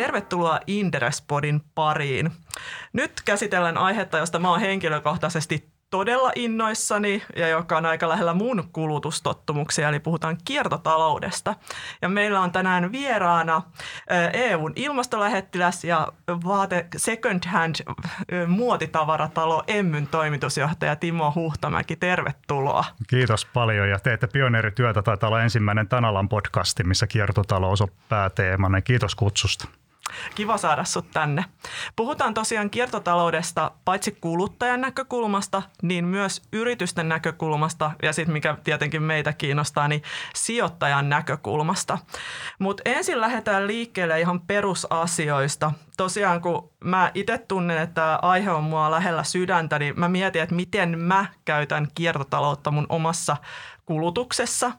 tervetuloa Inderespodin pariin. Nyt käsitellään aihetta, josta mä oon henkilökohtaisesti todella innoissani ja joka on aika lähellä mun kulutustottumuksia, eli puhutaan kiertotaloudesta. Ja meillä on tänään vieraana EUn ilmastolähettiläs ja vaate second hand muotitavaratalo Emmyn toimitusjohtaja Timo Huhtamäki. Tervetuloa. Kiitos paljon ja teette pioneerityötä. Taitaa olla ensimmäinen Tanalan podcasti, missä kiertotalous on pääteemana. Kiitos kutsusta. Kiva saada sut tänne. Puhutaan tosiaan kiertotaloudesta paitsi kuluttajan näkökulmasta, niin myös yritysten näkökulmasta ja sitten mikä tietenkin meitä kiinnostaa, niin sijoittajan näkökulmasta. Mutta ensin lähdetään liikkeelle ihan perusasioista. Tosiaan kun mä itse tunnen, että aihe on mua lähellä sydäntä, niin mä mietin, että miten mä käytän kiertotaloutta mun omassa kulutuksessa,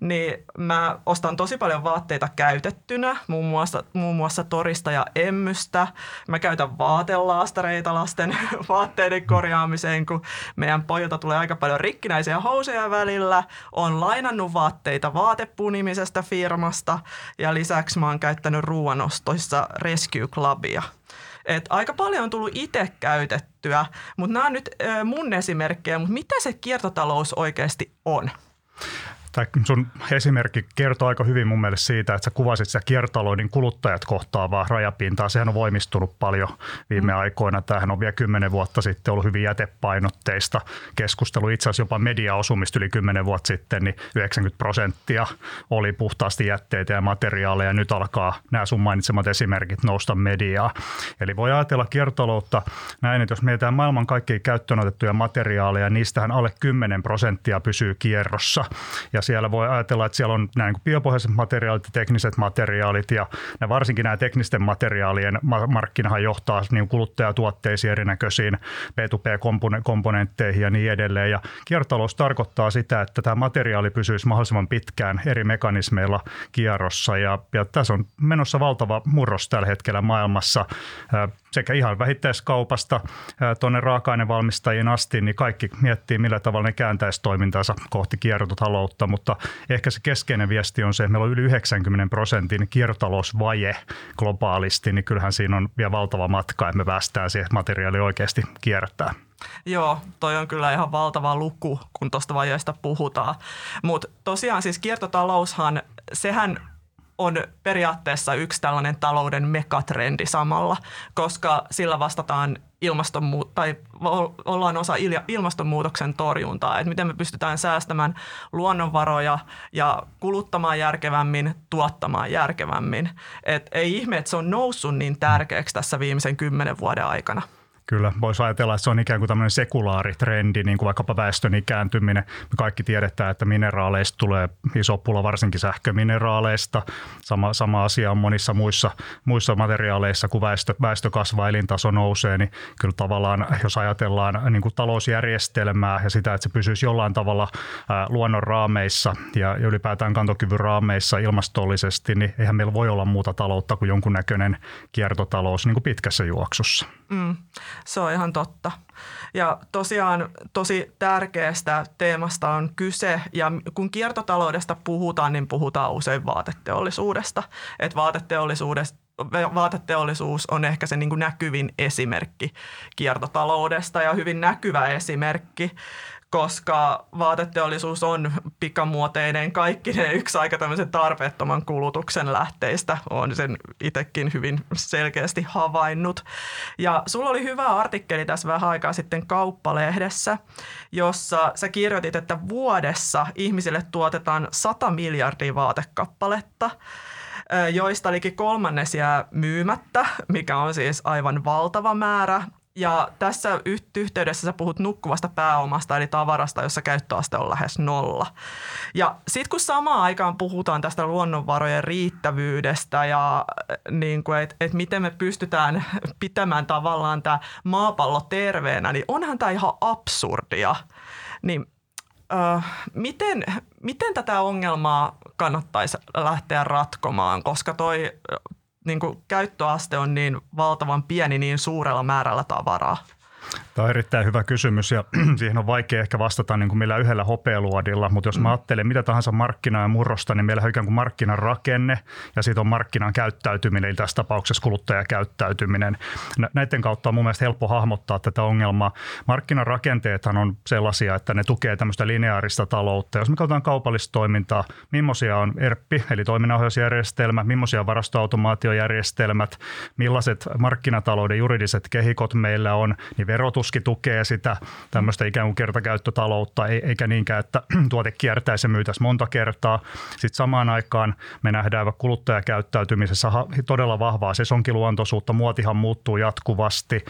niin mä ostan tosi paljon vaatteita käytettynä, muun muassa, muun muassa torista ja emmystä. Mä käytän vaatelaastareita lasten vaatteiden korjaamiseen, kun meidän pojilta tulee aika paljon rikkinäisiä housuja välillä. On lainannut vaatteita vaatepunimisesta firmasta ja lisäksi mä oon käyttänyt ruoanostoissa Rescue Clubia. Et aika paljon on tullut itse käytettyä, mutta nämä on nyt mun esimerkkejä, mutta mitä se kiertotalous oikeasti on? Tämä sun esimerkki kertoo aika hyvin mun mielestä siitä, että sä kuvasit sitä kiertotalouden kuluttajat kohtaavaa rajapintaa. Sehän on voimistunut paljon viime mm. aikoina. Tämähän on vielä kymmenen vuotta sitten ollut hyvin jätepainotteista keskustelu. Itse asiassa jopa mediaosumista yli kymmenen vuotta sitten, niin 90 prosenttia oli puhtaasti jätteitä ja materiaaleja. Nyt alkaa nämä sun mainitsemat esimerkit nousta mediaa. Eli voi ajatella kiertotaloutta näin, että jos mietitään maailman kaikkia käyttöön otettuja materiaaleja, niistähän alle 10 prosenttia pysyy kierrossa. Ja siellä voi ajatella, että siellä on nämä niin biopohjaiset materiaalit ja tekniset materiaalit ja ne varsinkin nämä teknisten materiaalien markkinahan johtaa niin kuluttajatuotteisiin erinäköisiin B2B-komponentteihin ja niin edelleen. Ja kiertotalous tarkoittaa sitä, että tämä materiaali pysyisi mahdollisimman pitkään eri mekanismeilla kierrossa. Ja, ja tässä on menossa valtava murros tällä hetkellä maailmassa. Sekä ihan vähittäiskaupasta tuonne raaka-ainevalmistajien asti, niin kaikki miettii, millä tavalla ne kääntäisi toimintansa kohti kiertotaloutta, mutta ehkä se keskeinen viesti on se, että meillä on yli 90 prosentin kiertotalousvaje globaalisti, niin kyllähän siinä on vielä valtava matka, että me päästään siihen, että materiaali oikeasti kiertää. Joo, toi on kyllä ihan valtava luku, kun tuosta vajeesta puhutaan. Mutta tosiaan siis kiertotaloushan, sehän on periaatteessa yksi tällainen talouden megatrendi samalla, koska sillä vastataan ilmastonmu- tai ollaan osa ilmastonmuutoksen torjuntaa, että miten me pystytään säästämään luonnonvaroja ja kuluttamaan järkevämmin, tuottamaan järkevämmin. Et ei ihme, että se on noussut niin tärkeäksi tässä viimeisen kymmenen vuoden aikana. Kyllä, voisi ajatella, että se on ikään kuin tämmöinen sekulaari-trendi, niin kuin vaikkapa väestön ikääntyminen. Me kaikki tiedetään, että mineraaleista tulee iso pula, varsinkin sähkömineraaleista. Sama, sama asia on monissa muissa, muissa materiaaleissa, kun väestö, väestö kasvaa, elintaso nousee, niin kyllä tavallaan, jos ajatellaan niin kuin talousjärjestelmää ja sitä, että se pysyisi jollain tavalla luonnon raameissa ja ylipäätään kantokyvyn raameissa ilmastollisesti, niin eihän meillä voi olla muuta taloutta kuin jonkunnäköinen kiertotalous niin kuin pitkässä juoksussa. Mm. Se on ihan totta. Ja tosiaan tosi tärkeästä teemasta on kyse ja kun kiertotaloudesta puhutaan, niin puhutaan usein vaateteollisuudesta. Että vaateteollisuudesta vaateteollisuus on ehkä se niin kuin näkyvin esimerkki kiertotaloudesta ja hyvin näkyvä esimerkki koska vaateteollisuus on pikamuoteinen kaikki ne yksi aika tämmöisen tarpeettoman kulutuksen lähteistä. on sen itsekin hyvin selkeästi havainnut. Ja sulla oli hyvä artikkeli tässä vähän aikaa sitten Kauppalehdessä, jossa sä kirjoitit, että vuodessa ihmisille tuotetaan 100 miljardia vaatekappaletta joista liki kolmannes jää myymättä, mikä on siis aivan valtava määrä. Ja tässä yhteydessä sä puhut nukkuvasta pääomasta eli tavarasta, jossa käyttöaste on lähes nolla. Ja sitten kun samaan aikaan puhutaan tästä luonnonvarojen riittävyydestä ja äh, niin kuin, että et miten me pystytään pitämään tavallaan tämä maapallo terveenä, niin onhan tämä ihan absurdia. Niin äh, miten, miten tätä ongelmaa kannattaisi lähteä ratkomaan, koska toi niin kuin käyttöaste on niin valtavan pieni niin suurella määrällä tavaraa? Tämä on erittäin hyvä kysymys ja siihen on vaikea ehkä vastata niin kuin millä yhdellä hopealuodilla, mutta jos mä mm. ajattelen mitä tahansa markkinaa ja murrosta, niin meillä on ikään kuin markkinan rakenne ja sitten on markkinan käyttäytyminen, eli tässä tapauksessa kuluttajakäyttäytyminen. Näiden kautta on mun mielestä helppo hahmottaa tätä ongelmaa. Markkinan rakenteethan on sellaisia, että ne tukee tämmöistä lineaarista taloutta. Jos me katsotaan kaupallista toimintaa, millaisia on ERPI, eli toiminnanohjausjärjestelmä, millaisia on varastoautomaatiojärjestelmät, millaiset markkinatalouden juridiset kehikot meillä on, niin verotuskin tukee sitä tämmöistä ikään kuin kertakäyttötaloutta, eikä niinkään, että tuote kiertäisi ja myytäisi monta kertaa. Sitten samaan aikaan me nähdään kuluttajakäyttäytymisessä todella vahvaa sesonkiluontoisuutta. Muotihan muuttuu jatkuvasti.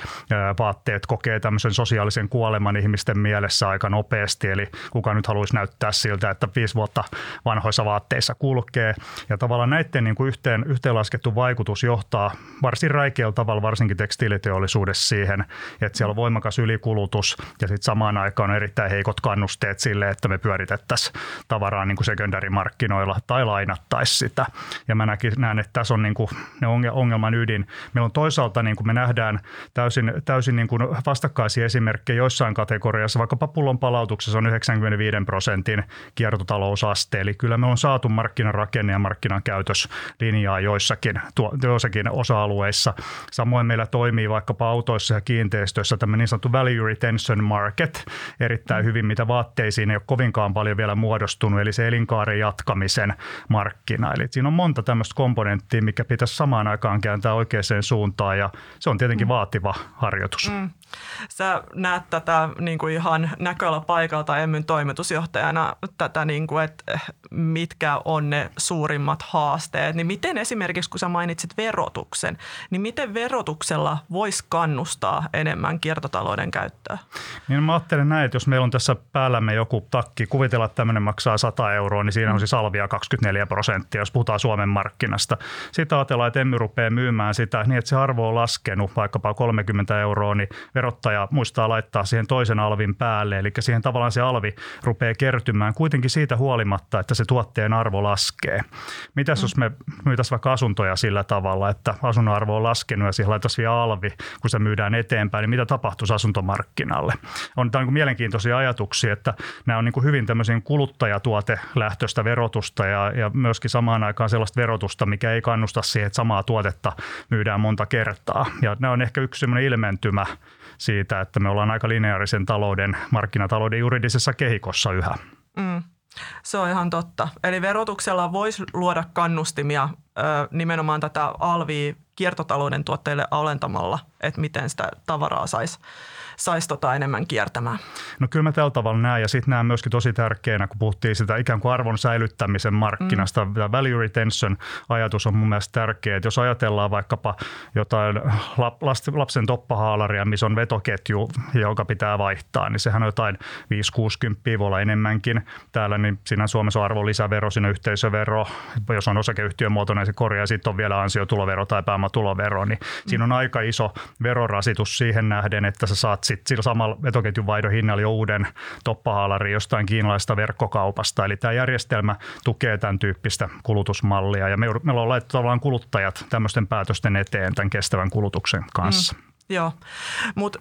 Vaatteet kokee tämmöisen sosiaalisen kuoleman ihmisten mielessä aika nopeasti. Eli kuka nyt haluaisi näyttää siltä, että viisi vuotta vanhoissa vaatteissa kulkee. Ja tavallaan näiden niin kuin yhteen, yhteenlaskettu vaikutus johtaa varsin räikeällä tavalla varsinkin tekstiiliteollisuudessa siihen, että siellä on voimakas ylikulutus ja sitten samaan aikaan on erittäin heikot kannusteet sille, että me pyöritettäisiin tavaraa niin kuin sekundärimarkkinoilla tai lainattaisiin sitä. Ja mä näkin, näen, että tässä on niin kuin ne ongelman ydin. Meillä on toisaalta, niin kuin me nähdään täysin, täysin niin kuin vastakkaisia esimerkkejä joissain kategoriassa, vaikka pullon palautuksessa on 95 prosentin kiertotalousaste, eli kyllä me on saatu markkinan rakenne ja markkinan käytöslinjaa joissakin, joissakin osa-alueissa. Samoin meillä toimii vaikkapa autoissa ja kiinteistöissä tämä niin sanottu value retention market erittäin hyvin, mitä vaatteisiin ei ole kovinkaan paljon vielä muodostunut, eli se elinkaaren jatkamisen markkina. Eli siinä on monta tämmöistä komponenttia, mikä pitäisi samaan aikaan kääntää oikeaan suuntaan ja se on tietenkin mm. vaativa harjoitus. Mm. Sä näet tätä niin kuin ihan näköala paikalta Emmyn toimitusjohtajana, tätä, niin kuin, että mitkä on ne suurimmat haasteet. Niin miten esimerkiksi, kun sä mainitsit verotuksen, niin miten verotuksella voisi kannustaa enemmän kiertotalouden käyttöä? Niin mä ajattelen näin, että jos meillä on tässä päällämme joku takki, kuvitella, että tämmöinen maksaa 100 euroa, niin siinä on siis alvia 24 prosenttia, jos puhutaan Suomen markkinasta. Sitten ajatellaan, että Emmy rupeaa myymään sitä niin, että se arvo on laskenut vaikkapa 30 euroa, niin verottaja muistaa laittaa siihen toisen alvin päälle, eli siihen tavallaan se alvi rupeaa kertymään kuitenkin siitä huolimatta, että se tuotteen arvo laskee. Mitäs mm. jos me myytäisiin vaikka asuntoja sillä tavalla, että asunnon arvo on laskenut ja siihen laitaisiin vielä alvi, kun se myydään eteenpäin, niin mitä tapahtuisi asuntomarkkinalle? On tämä niin mielenkiintoisia ajatuksia, että nämä on niin kuin hyvin tämmöisiin kuluttajatuotelähtöistä verotusta ja, ja myöskin samaan aikaan sellaista verotusta, mikä ei kannusta siihen, että samaa tuotetta myydään monta kertaa. Ja nämä on ehkä yksi sellainen ilmentymä siitä, että me ollaan aika lineaarisen talouden, markkinatalouden juridisessa kehikossa yhä. Mm. Se on ihan totta. Eli verotuksella voisi luoda kannustimia nimenomaan tätä alvia kiertotalouden tuotteille alentamalla, että miten sitä tavaraa saisi saisi tota enemmän kiertämään? No kyllä mä tällä tavalla näen ja sitten näen myöskin tosi tärkeänä, kun puhuttiin sitä ikään kuin arvon säilyttämisen markkinasta. Mm. Tämä value retention ajatus on mun mielestä tärkeä. Että jos ajatellaan vaikkapa jotain lapsen toppahaalaria, missä on vetoketju, joka pitää vaihtaa, niin sehän on jotain 5-60 voi olla enemmänkin. Täällä niin siinä Suomessa on arvonlisävero, siinä yhteisövero, jos on osakeyhtiömuotoinen, niin se korjaa, sitten on vielä ansiotulovero tai pääomatulovero, niin mm. siinä on aika iso verorasitus siihen nähden, että sä saat sitten sillä samalla vetoketjun vaihdon hinnalla uuden toppahaalari jostain kiinalaista verkkokaupasta. Eli tämä järjestelmä tukee tämän tyyppistä kulutusmallia ja me, me ollaan laittu tavallaan kuluttajat tämmöisten päätösten eteen tämän kestävän kulutuksen kanssa. Mm. Joo, mutta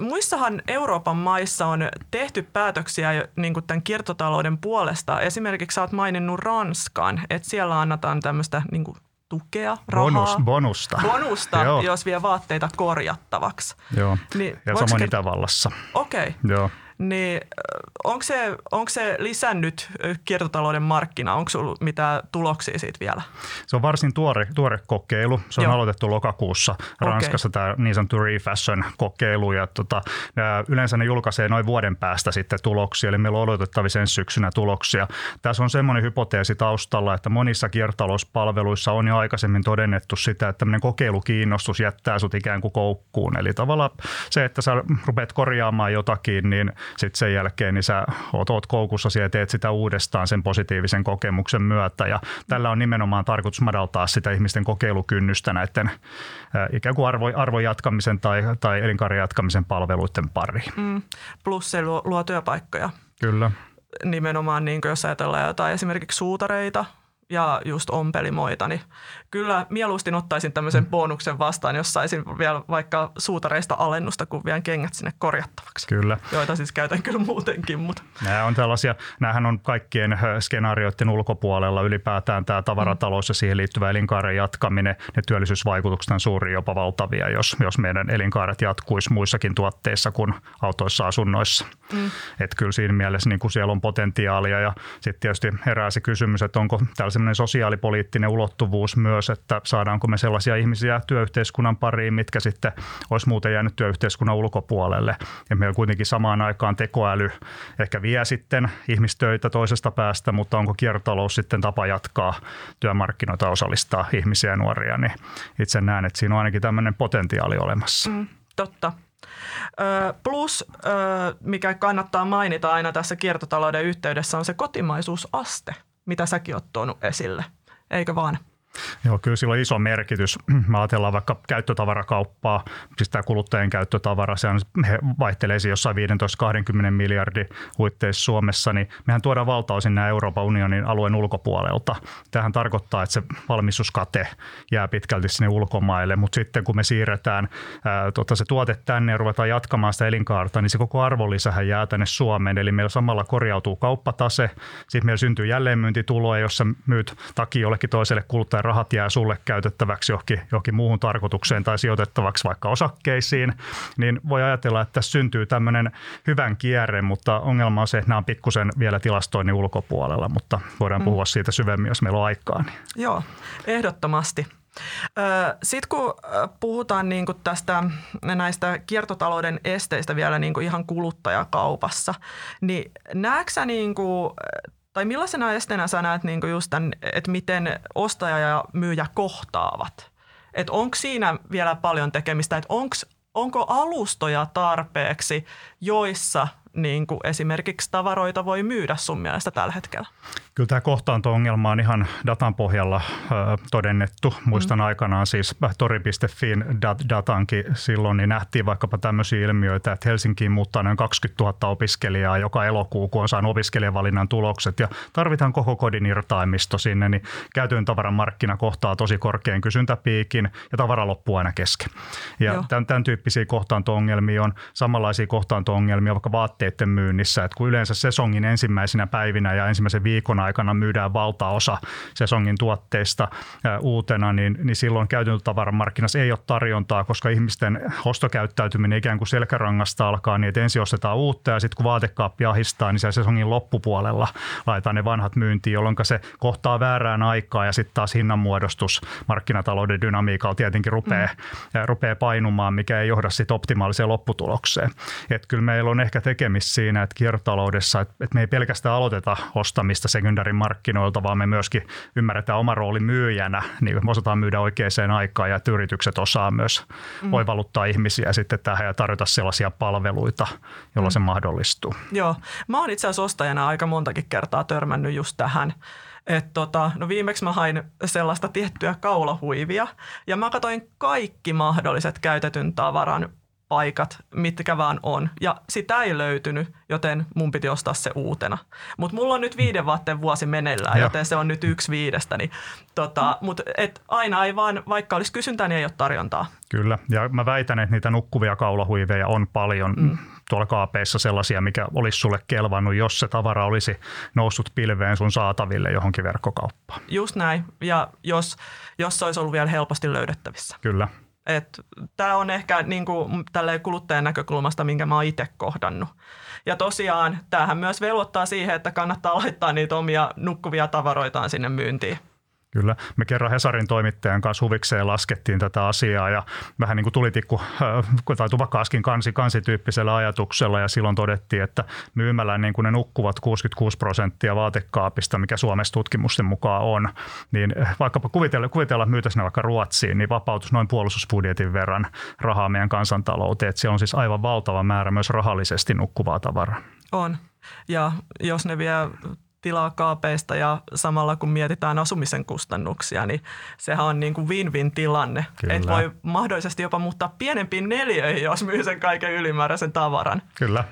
muissahan Euroopan maissa on tehty päätöksiä niin tämän kiertotalouden puolesta. Esimerkiksi sä oot maininnut Ranskan, että siellä annetaan tämmöistä niin tukea, rahaa. Bonus, bonusta. Bonusta, jos vie vaatteita korjattavaksi. Joo, niin, ja samoin Itävallassa. Okei. Okay. Joo niin onko se, onko se lisännyt kiertotalouden markkina? Onko sinulla mitään tuloksia siitä vielä? Se on varsin tuore, tuore kokeilu. Se on Joo. aloitettu lokakuussa Ranskassa okay. tämä niin sanottu refashion-kokeilu. Ja tota, yleensä ne julkaisee noin vuoden päästä sitten tuloksia, eli meillä on odotettavissa ensi syksynä tuloksia. Tässä on semmoinen hypoteesi taustalla, että monissa kiertalouspalveluissa on jo aikaisemmin todennettu sitä, että tämmöinen kokeilukiinnostus jättää sut ikään kuin koukkuun. Eli tavallaan se, että sä rupeat korjaamaan jotakin, niin sitten sen jälkeen niin sä oot, oot koukussa ja teet sitä uudestaan sen positiivisen kokemuksen myötä. Ja tällä on nimenomaan tarkoitus madaltaa sitä ihmisten kokeilukynnystä näiden ikään kuin arvo, arvon jatkamisen tai, tai elinkaaren jatkamisen palveluiden pariin. Mm. Plus se luo, luo työpaikkoja. Kyllä. Nimenomaan niin jos ajatellaan jotain esimerkiksi suutareita, ja just ompelimoita, niin kyllä mieluusti ottaisin tämmöisen mm. bonuksen vastaan, jos saisin vielä vaikka suutareista alennusta, kun vien kengät sinne korjattavaksi. Kyllä. Joita siis käytän kyllä muutenkin. Mutta. Nämä on tällaisia, näähän on kaikkien äh, skenaarioiden ulkopuolella ylipäätään tämä tavaratalous ja siihen liittyvä elinkaaren jatkaminen. Ne työllisyysvaikutukset on suuri jopa valtavia, jos, jos meidän elinkaaret jatkuisi muissakin tuotteissa kuin autoissa asunnoissa. Mm. Että kyllä siinä mielessä niin kuin siellä on potentiaalia ja sitten tietysti herää se kysymys, että onko täällä semmoinen sosiaalipoliittinen ulottuvuus myös, että saadaanko me sellaisia ihmisiä työyhteiskunnan pariin, mitkä sitten olisi muuten jäänyt työyhteiskunnan ulkopuolelle. Ja meillä kuitenkin samaan aikaan tekoäly ehkä vie sitten ihmistöitä toisesta päästä, mutta onko kiertotalous sitten tapa jatkaa työmarkkinoita osallistaa ihmisiä ja nuoria, niin itse näen, että siinä on ainakin tämmöinen potentiaali olemassa. Mm, totta. Plus, mikä kannattaa mainita aina tässä kiertotalouden yhteydessä, on se kotimaisuusaste, mitä säkin oot tuonut esille. Eikö vaan? Joo, kyllä sillä on iso merkitys. Mä ajatellaan vaikka käyttötavarakauppaa, siis tämä kuluttajien käyttötavara, se vaihtelee jossain 15-20 miljardin huitteissa Suomessa, niin mehän tuodaan valtaosin nämä Euroopan unionin alueen ulkopuolelta. Tähän tarkoittaa, että se valmistuskate jää pitkälti sinne ulkomaille, mutta sitten kun me siirretään ää, tota, se tuote tänne ja ruvetaan jatkamaan sitä elinkaarta, niin se koko arvonlisähän jää tänne Suomeen, eli meillä samalla korjautuu kauppatase, sitten meillä syntyy jälleenmyyntituloja, jos sä myyt takia jollekin toiselle kuluttajalle rahat jää sulle käytettäväksi johonkin, johonkin muuhun tarkoitukseen tai sijoitettavaksi vaikka osakkeisiin, niin voi ajatella, että tässä syntyy tämmöinen hyvän kierre, mutta ongelma on se, että nämä on pikkusen vielä tilastoinnin ulkopuolella, mutta voidaan mm. puhua siitä syvemmin, jos meillä on aikaa. Niin. Joo, ehdottomasti. Sitten kun puhutaan niin kuin tästä näistä kiertotalouden esteistä vielä niin kuin ihan kuluttajakaupassa, niin näetkö niin kuin tai millaisena esteenä sä näet niin just tämän, että miten ostaja ja myyjä kohtaavat? Että onko siinä vielä paljon tekemistä, että onko alustoja tarpeeksi, joissa niin kuin esimerkiksi tavaroita voi myydä sun mielestä tällä hetkellä? Kyllä tämä kohtaanto-ongelma on ihan datan pohjalla ö, todennettu. Muistan mm. aikanaan siis tori.fin dat- datankin silloin, niin nähtiin vaikkapa tämmöisiä ilmiöitä, että Helsinkiin muuttaa noin 20 000 opiskelijaa joka elokuu, kun on saanut opiskelijavalinnan tulokset ja tarvitaan koko kodin irtaimisto sinne, niin käytön tavaran markkina kohtaa tosi korkean kysyntäpiikin ja tavara loppuu aina kesken. Ja tämän, tämän tyyppisiä kohtaanto-ongelmia on samanlaisia kohtaanto-ongelmia vaikka vaatteiden myynnissä, että kun yleensä sesongin ensimmäisenä päivinä ja ensimmäisen viikon aikana myydään valtaosa sesongin tuotteista uutena, niin, niin silloin käytäntötavaramarkkinassa ei ole tarjontaa, koska ihmisten ostokäyttäytyminen ikään kuin selkärangasta alkaa niin, että ensin ostetaan uutta ja sitten kun vaatekaappi ahistaa, niin siellä sesongin loppupuolella laitetaan ne vanhat myyntiin, jolloin se kohtaa väärään aikaa ja sitten taas hinnanmuodostus markkinatalouden dynamiikalla tietenkin rupeaa, mm. rupeaa painumaan, mikä ei johda sitten optimaaliseen lopputulokseen. Et kyllä meillä on ehkä tekemistä siinä, että kiertotaloudessa, että, että me ei pelkästään aloiteta ostamista sekundarin markkinoilta, vaan me myöskin ymmärretään oma rooli myyjänä, niin me osataan myydä oikeaan aikaan ja että yritykset osaa myös mm. oivalluttaa ihmisiä sitten tähän ja tarjota sellaisia palveluita, joilla mm. se mahdollistuu. Joo, mä oon itse asiassa ostajana aika montakin kertaa törmännyt just tähän, että tota, no viimeksi mä hain sellaista tiettyä kaulahuivia ja mä katsoin kaikki mahdolliset käytetyn tavaran paikat, mitkä vaan on. Ja sitä ei löytynyt, joten mun piti ostaa se uutena. Mutta mulla on nyt viiden vaatteen vuosi meneillään, joten se on nyt yksi viidestä. Niin, tota, Mutta aina ei vaan, vaikka olisi kysyntää, niin ei ole tarjontaa. Kyllä, ja mä väitän, että niitä nukkuvia kaulahuiveja on paljon. Mm tuolla kaapeissa sellaisia, mikä olisi sulle kelvannut, jos se tavara olisi noussut pilveen sun saataville johonkin verkkokauppaan. Just näin, ja jos, jos se olisi ollut vielä helposti löydettävissä. Kyllä. Tämä on ehkä niin kuin, kuluttajan näkökulmasta, minkä mä oon itse kohdannut. Ja tosiaan tämähän myös velvoittaa siihen, että kannattaa laittaa niitä omia nukkuvia tavaroitaan sinne myyntiin. Kyllä. Me kerran Hesarin toimittajan kanssa huvikseen laskettiin tätä asiaa ja vähän niin kuin tulitikku äh, tai tupakkaaskin kansi, kansityyppisellä ajatuksella ja silloin todettiin, että myymällä niin kuin ne nukkuvat 66 prosenttia vaatekaapista, mikä Suomessa tutkimusten mukaan on, niin vaikkapa kuvitella, kuvitella että myytäisiin vaikka Ruotsiin, niin vapautus noin puolustusbudjetin verran rahaa meidän kansantalouteen. Että se on siis aivan valtava määrä myös rahallisesti nukkuvaa tavaraa. On. Ja jos ne vie tilaa kaapeista ja samalla kun mietitään asumisen kustannuksia, niin sehän on niin kuin win-win tilanne. Että voi mahdollisesti jopa muuttaa pienempiin neljöihin, jos myy sen kaiken ylimääräisen tavaran. Kyllä.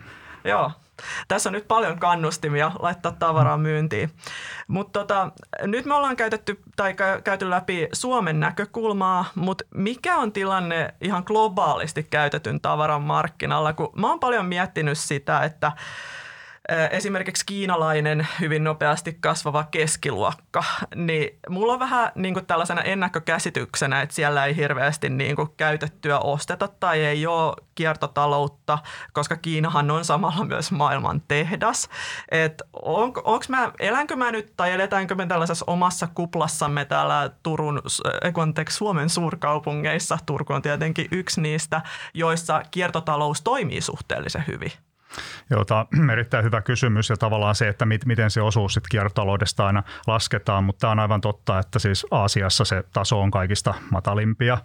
Joo. Tässä on nyt paljon kannustimia laittaa tavaraa myyntiin. Mutta tota, nyt me ollaan käytetty tai käyty läpi Suomen näkökulmaa, mutta mikä on tilanne ihan globaalisti käytetyn tavaran markkinalla? Kun mä oon paljon miettinyt sitä, että esimerkiksi kiinalainen hyvin nopeasti kasvava keskiluokka, niin mulla on vähän niin kuin tällaisena ennakkokäsityksenä, että siellä ei hirveästi niin kuin käytettyä osteta tai ei ole kiertotaloutta, koska Kiinahan on samalla myös maailman tehdas. Et on, onks mä, elänkö mä nyt tai eletäänkö me tällaisessa omassa kuplassamme täällä Turun, anteeksi, Suomen suurkaupungeissa, Turku on tietenkin yksi niistä, joissa kiertotalous toimii suhteellisen hyvin? Joo, erittäin hyvä kysymys ja tavallaan se, että mit, miten se osuus sitten kiertotaloudesta aina lasketaan, mutta tämä on aivan totta, että siis Aasiassa se taso on kaikista matalimpia.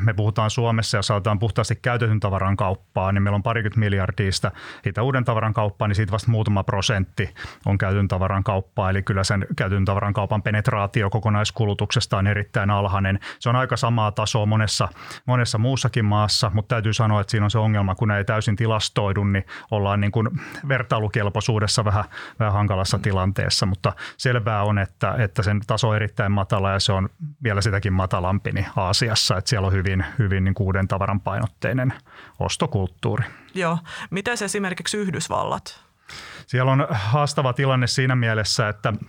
Me puhutaan Suomessa ja saataan puhtaasti käytetyn tavaran kauppaa, niin meillä on parikymmentä miljardia sitä uuden tavaran kauppaa, niin siitä vasta muutama prosentti on käytetyn tavaran kauppaa, eli kyllä sen käytetyn tavaran kaupan penetraatio kokonaiskulutuksesta on erittäin alhainen. Se on aika samaa tasoa monessa, monessa muussakin maassa, mutta täytyy sanoa, että siinä on se ongelma, kun ei täysin tilastoidu, niin ollaan niin kuin vertailukelpoisuudessa vähän, vähän hankalassa tilanteessa, mutta selvää on, että, että sen taso on erittäin matala ja se on vielä sitäkin matalampi niin Aasiassa, että siellä on hyvin, hyvin niin uuden tavaran painotteinen ostokulttuuri. Joo. Miten esimerkiksi Yhdysvallat? Siellä on haastava tilanne siinä mielessä, että –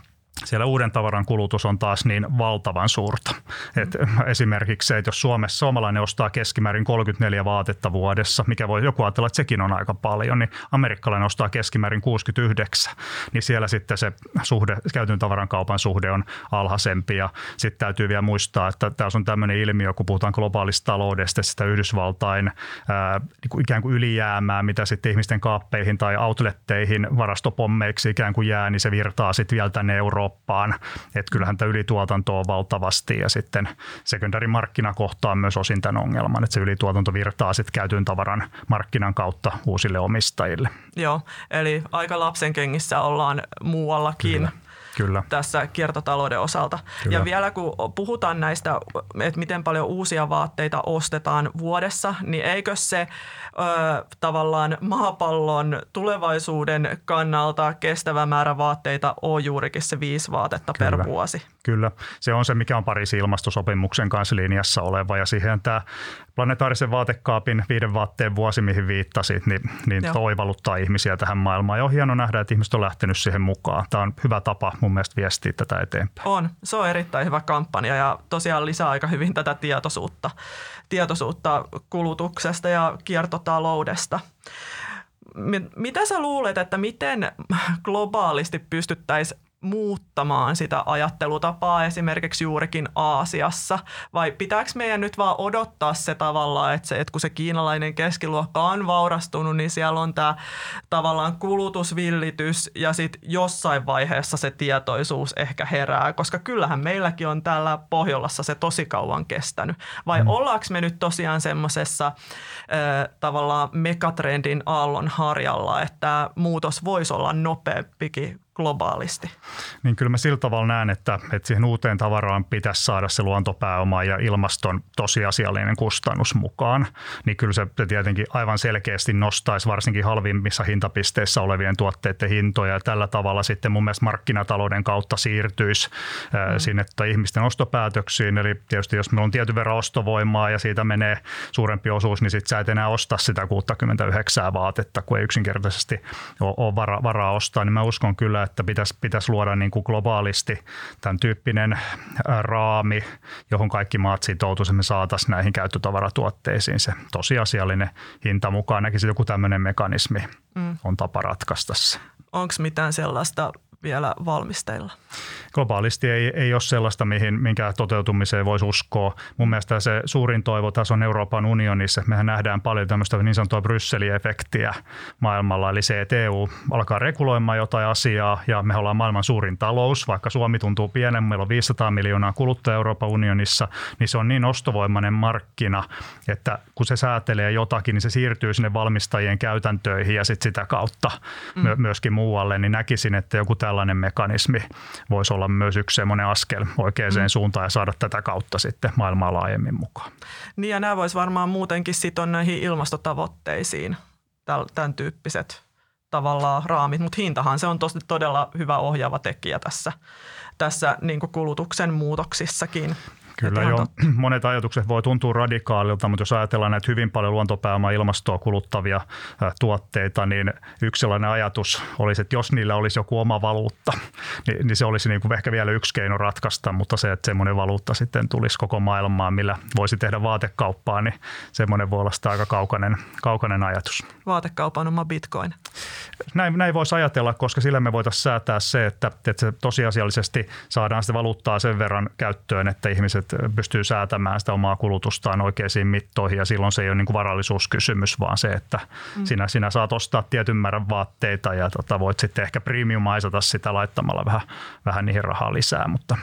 siellä uuden tavaran kulutus on taas niin valtavan suurta. Et esimerkiksi se, että jos Suomessa suomalainen ostaa keskimäärin 34 vaatetta vuodessa, mikä voi joku ajatella, että sekin on aika paljon, niin amerikkalainen ostaa keskimäärin 69, niin siellä sitten se suhde, käytön tavaran kaupan suhde on alhaisempi. Ja sitten täytyy vielä muistaa, että tässä on tämmöinen ilmiö, kun puhutaan globaalista taloudesta, sitä Yhdysvaltain ää, niin ikään kuin ylijäämää, mitä sitten ihmisten kaappeihin tai outletteihin varastopommeiksi ikään kuin jää, niin se virtaa sitten vielä tänne Eurooppaan Eurooppaan. Että kyllähän tämä ylituotanto on valtavasti ja sitten sekundärimarkkina kohtaa myös osin tämän ongelman, että se ylituotanto virtaa sitten käytyn tavaran markkinan kautta uusille omistajille. Joo, eli aika lapsen kengissä ollaan muuallakin. Kyllä. Kyllä. tässä kiertotalouden osalta. Kyllä. Ja vielä kun puhutaan näistä, että miten paljon uusia vaatteita ostetaan vuodessa, niin eikö se ö, tavallaan maapallon tulevaisuuden kannalta kestävä määrä vaatteita ole juurikin se viisi vaatetta Kyllä. per vuosi? Kyllä, se on se, mikä on Pariisin ilmastosopimuksen kanssa linjassa oleva ja siihen tämä planetaarisen vaatekaapin viiden vaatteen vuosi, mihin viittasit, niin, niin toivalluttaa ihmisiä tähän maailmaan. Ja on hieno nähdä, että ihmiset on lähtenyt siihen mukaan. Tämä on hyvä tapa mun mielestä viestiä tätä eteenpäin. On, se on erittäin hyvä kampanja ja tosiaan lisää aika hyvin tätä tietoisuutta, tietoisuutta kulutuksesta ja kiertotaloudesta. Mitä sä luulet, että miten globaalisti pystyttäisiin muuttamaan sitä ajattelutapaa esimerkiksi juurikin Aasiassa? Vai pitääkö meidän nyt vaan odottaa se tavallaan, että, se, että kun se kiinalainen keskiluokka on vaurastunut, niin siellä on tämä tavallaan kulutusvillitys ja sitten jossain vaiheessa se tietoisuus ehkä herää, koska kyllähän meilläkin on täällä Pohjolassa se tosi kauan kestänyt. Vai mm. ollaanko me nyt tosiaan semmoisessa tavallaan megatrendin aallon harjalla, että muutos voisi olla nopeampikin globaalisti? Niin kyllä mä sillä tavalla näen, että, että siihen uuteen tavaraan pitäisi saada se luontopääoma ja ilmaston tosiasiallinen kustannus mukaan. Niin kyllä se, tietenkin aivan selkeästi nostaisi varsinkin halvimmissa hintapisteissä olevien tuotteiden hintoja. Ja tällä tavalla sitten mun mielestä markkinatalouden kautta siirtyisi mm. sinne tai ihmisten ostopäätöksiin. Eli tietysti jos meillä on tietyn verran ostovoimaa ja siitä menee suurempi osuus, niin sitten sä et enää osta sitä 69 vaatetta, kun ei yksinkertaisesti ole, varaa ostaa. Niin mä uskon kyllä, että pitäisi, pitäisi luoda niin kuin globaalisti tämän tyyppinen raami, johon kaikki maat sitoutuisivat, me saataisiin näihin käyttötavaratuotteisiin se tosiasiallinen hinta mukaan. Näkisin joku tämmöinen mekanismi mm. on tapa ratkaista se. Onko mitään sellaista vielä valmisteilla? Globaalisti ei, ei ole sellaista, mihin, minkä toteutumiseen voisi uskoa. Mun mielestä se suurin toivo tässä on Euroopan unionissa. Mehän nähdään paljon tämmöistä niin sanottua Brysseli-efektiä maailmalla, eli se, että EU alkaa reguloimaan jotain asiaa ja me ollaan maailman suurin talous, vaikka Suomi tuntuu pienen, meillä on 500 miljoonaa kuluttajaa Euroopan unionissa, niin se on niin ostovoimainen markkina, että kun se säätelee jotakin, niin se siirtyy sinne valmistajien käytäntöihin ja sitten sitä kautta mm. myöskin muualle, niin näkisin, että joku tällainen tällainen mekanismi voisi olla myös yksi semmoinen askel oikeaan mm. suuntaan ja saada tätä kautta sitten maailmaa laajemmin mukaan. Niin ja nämä voisi varmaan muutenkin sitoa näihin ilmastotavoitteisiin, tämän tyyppiset tavallaan raamit, mutta hintahan se on tosi todella hyvä ohjaava tekijä tässä, tässä niin kulutuksen muutoksissakin. Kyllä jo. Monet ajatukset voi tuntua radikaalilta, mutta jos ajatellaan näitä hyvin paljon luontopääomaa ilmastoa kuluttavia tuotteita, niin yksi sellainen ajatus olisi, että jos niillä olisi joku oma valuutta, niin, niin se olisi niin kuin ehkä vielä yksi keino ratkaista, mutta se, että semmoinen valuutta sitten tulisi koko maailmaan, millä voisi tehdä vaatekauppaa, niin semmoinen voi olla sitä aika kaukainen, kaukainen ajatus. Vaatekaupan oma bitcoin. Näin, näin voisi ajatella, koska sillä me voitaisiin säätää se, että, että se tosiasiallisesti saadaan sitä valuuttaa sen verran käyttöön, että ihmiset pystyy säätämään sitä omaa kulutustaan oikeisiin mittoihin ja silloin se ei ole niin kuin varallisuuskysymys, vaan se, että mm. sinä, sinä saat ostaa tietyn määrän vaatteita ja tota, voit sitten ehkä premiumaisata sitä laittamalla vähän, vähän niihin rahaa lisää, mutta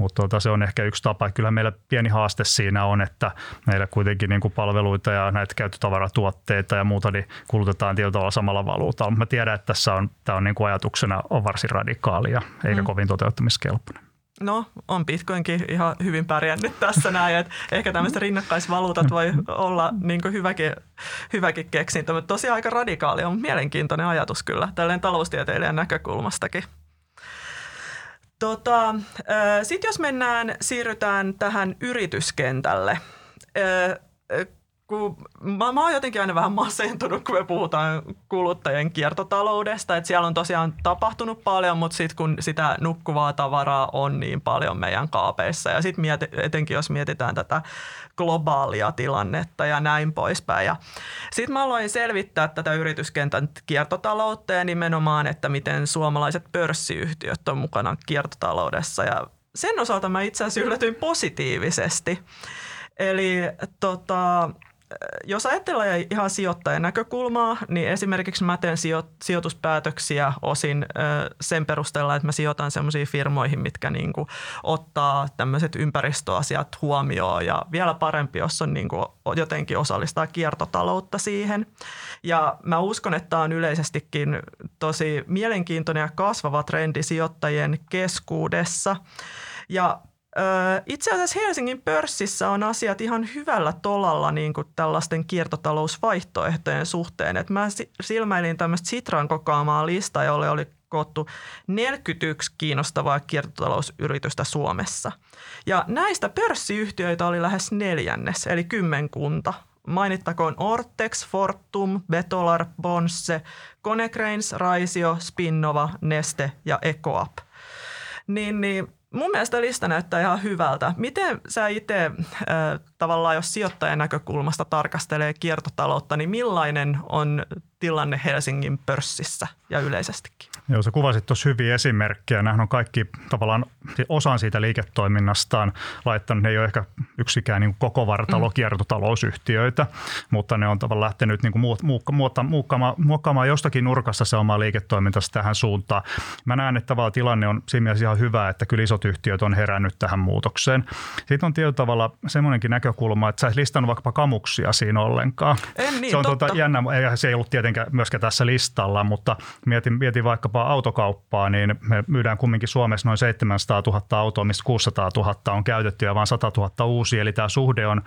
mutta tota, se on ehkä yksi tapa. Kyllä meillä pieni haaste siinä on, että meillä kuitenkin niin kuin palveluita ja näitä käyttötavaratuotteita ja muuta niin kulutetaan tietyllä tavalla samalla valuutalla. Mä tiedän, että tässä on, tämä on niin kuin ajatuksena on varsin radikaalia eikä mm. kovin toteuttamiskelpoinen. No, on Bitcoinkin ihan hyvin pärjännyt tässä näin, että ehkä tämmöiset rinnakkaisvaluutat voi olla niin hyväkin, hyväkin keksintö, mutta tosiaan aika radikaali on mielenkiintoinen ajatus kyllä tälleen taloustieteilijän näkökulmastakin. Tota, Sitten jos mennään, siirrytään tähän yrityskentälle kun mä, mä oon jotenkin aina vähän masentunut, kun me puhutaan kuluttajien kiertotaloudesta. Että siellä on tosiaan tapahtunut paljon, mutta sitten kun sitä nukkuvaa tavaraa on niin paljon meidän kaapeissa. Ja sitten mieti, etenkin jos mietitään tätä globaalia tilannetta ja näin poispäin. Sitten mä aloin selvittää tätä yrityskentän kiertotaloutta ja nimenomaan, että miten suomalaiset pörssiyhtiöt on mukana kiertotaloudessa. Ja sen osalta mä itse asiassa yllätyin positiivisesti. Eli tota, jos ajatellaan ihan sijoittajan näkökulmaa, niin esimerkiksi mä teen sijo- sijoituspäätöksiä osin sen perusteella, että mä sijoitan sellaisiin firmoihin, mitkä niin kuin ottaa tämmöiset ympäristöasiat huomioon ja vielä parempi, jos on niin kuin jotenkin osallistaa kiertotaloutta siihen. Ja mä uskon, että tämä on yleisestikin tosi mielenkiintoinen ja kasvava trendi sijoittajien keskuudessa. Ja itse asiassa Helsingin pörssissä on asiat ihan hyvällä tolalla niin kuin tällaisten kiertotalousvaihtoehtojen suhteen. Et mä silmäilin tämmöistä Sitran kokaamaa listaa, jolle oli koottu 41 kiinnostavaa kiertotalousyritystä Suomessa. Ja näistä pörssiyhtiöitä oli lähes neljännes, eli kymmenkunta. Mainittakoon Ortex, Fortum, Betolar, Bonse, Konecranes, Raisio, Spinnova, Neste ja Ecoap. Niin, niin mun mielestä lista näyttää ihan hyvältä. Miten sä itse äh, tavallaan, jos sijoittajan näkökulmasta tarkastelee kiertotaloutta, niin millainen on tilanne Helsingin pörssissä ja yleisestikin? Joo, sä kuvasit tuossa hyviä esimerkkejä. Nämä on kaikki tavallaan osan siitä liiketoiminnastaan laittanut. Ne ei ole ehkä yksikään niin koko vartalo mm. kiertotalousyhtiöitä, mutta ne on tavallaan lähtenyt niin muokkaamaan, muokkaamaan jostakin nurkassa se oma liiketoimintansa tähän suuntaan. Mä näen, että tavallaan tilanne on siinä mielessä ihan hyvä, että kyllä isot yhtiöt on herännyt tähän muutokseen. Sitten on tietyllä tavalla semmoinenkin näkökulma, että sä et listannut vaikkapa kamuksia siinä ollenkaan. En niin, se on totta. Tuota, jännä, se ei ollut tietenkään myöskään tässä listalla, mutta mietin, mietin vaikkapa autokauppaa, niin me myydään kumminkin Suomessa noin 700 000 autoa, mistä 600 000 on käytetty ja vain 100 000 uusia. Eli tämä suhde on,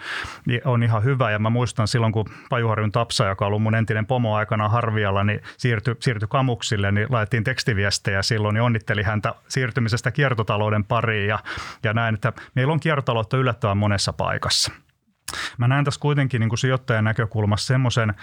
on ihan hyvä ja mä muistan silloin, kun Pajuharjun Tapsa, joka on ollut mun entinen pomo aikana Harvialla, niin siirtyi, siirtyi kamuksille, niin laitettiin tekstiviestejä silloin ja onnitteli häntä siirtymisestä kiertotalouden pariin ja, ja näin, että meillä on kiertotaloutta yllättävän monessa paikassa. Mä näen tässä kuitenkin niin kuin sijoittajan näkökulmassa semmoisen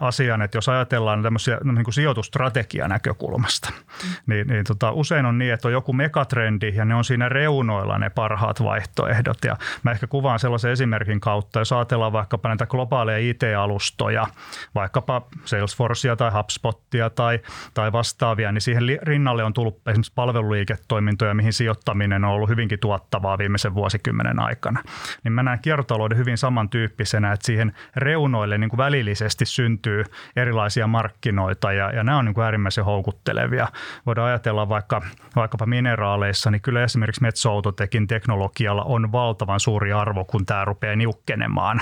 asian, että jos ajatellaan tämmöisiä niin kuin sijoitustrategian näkökulmasta, mm. niin, niin tota, usein on niin, että on joku megatrendi ja ne on siinä reunoilla ne parhaat vaihtoehdot. Ja mä ehkä kuvaan sellaisen esimerkin kautta, jos ajatellaan vaikkapa näitä globaaleja IT-alustoja, vaikkapa Salesforcea tai HubSpotia tai, tai vastaavia, niin siihen rinnalle on tullut esimerkiksi palveluliiketoimintoja, mihin sijoittaminen on ollut hyvinkin tuottavaa viimeisen vuosikymmenen aikana. Niin mä näen kiertotalouden hyvin samantyyppisenä, että siihen reunoille niin kuin välillisesti syntyy erilaisia markkinoita ja, ja nämä on niin kuin äärimmäisen houkuttelevia. Voidaan ajatella vaikka, vaikkapa mineraaleissa, niin kyllä esimerkiksi Metso-Autotekin teknologialla on valtavan suuri arvo, kun tämä rupeaa niukkenemaan.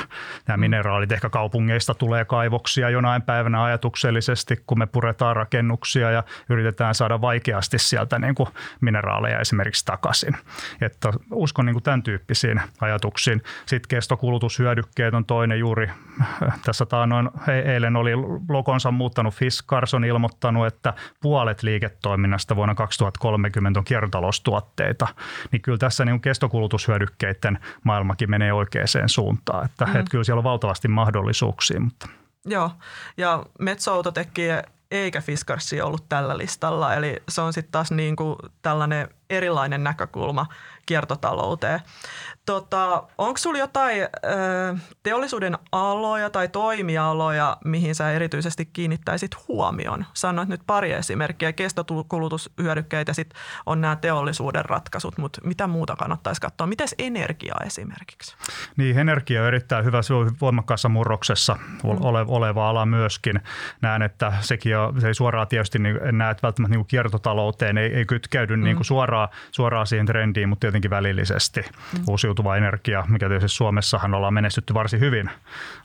Nämä mm. mineraalit ehkä kaupungeista tulee kaivoksia jonain päivänä ajatuksellisesti, kun me puretaan rakennuksia ja yritetään saada vaikeasti sieltä niin kuin mineraaleja esimerkiksi takaisin. Että uskon niin kuin tämän tyyppisiin ajatuksiin. Sitten kestokulutus kestkulutushyödykkeet on toinen juuri. Tässä taanoin, eilen oli lokonsa muuttanut Fiskars on ilmoittanut, että puolet liiketoiminnasta vuonna 2030 on kiertotaloustuotteita. Niin kyllä tässä niin kestokulutushyödykkeiden maailmakin menee oikeaan suuntaan. Että, mm. että kyllä siellä on valtavasti mahdollisuuksia. Mutta. Joo, ja Metso eikä Fiskarsi ollut tällä listalla. Eli se on sitten taas niin kuin tällainen erilainen näkökulma kiertotalouteen. Tota, Onko sinulla jotain ö, teollisuuden aloja tai toimialoja, mihin sä erityisesti kiinnittäisit huomion? Sanoit nyt pari esimerkkiä, kestokulutushyödykkeitä ja sitten on nämä teollisuuden ratkaisut, mutta mitä muuta kannattaisi katsoa? Mites energia esimerkiksi? Niin, energia on erittäin hyvä, se on voimakkaassa murroksessa mm. ole, oleva ala myöskin. Näen, että sekin on, se ei suoraan tietysti niin, näe, että välttämättä niin kiertotalouteen ei, ei kytkeydy mm. niin kuin suoraan, suoraan siihen trendiin, mutta tietenkin välillisesti. Mm. Uusi uusiutuva energia, mikä tietysti Suomessahan ollaan menestytty varsin hyvin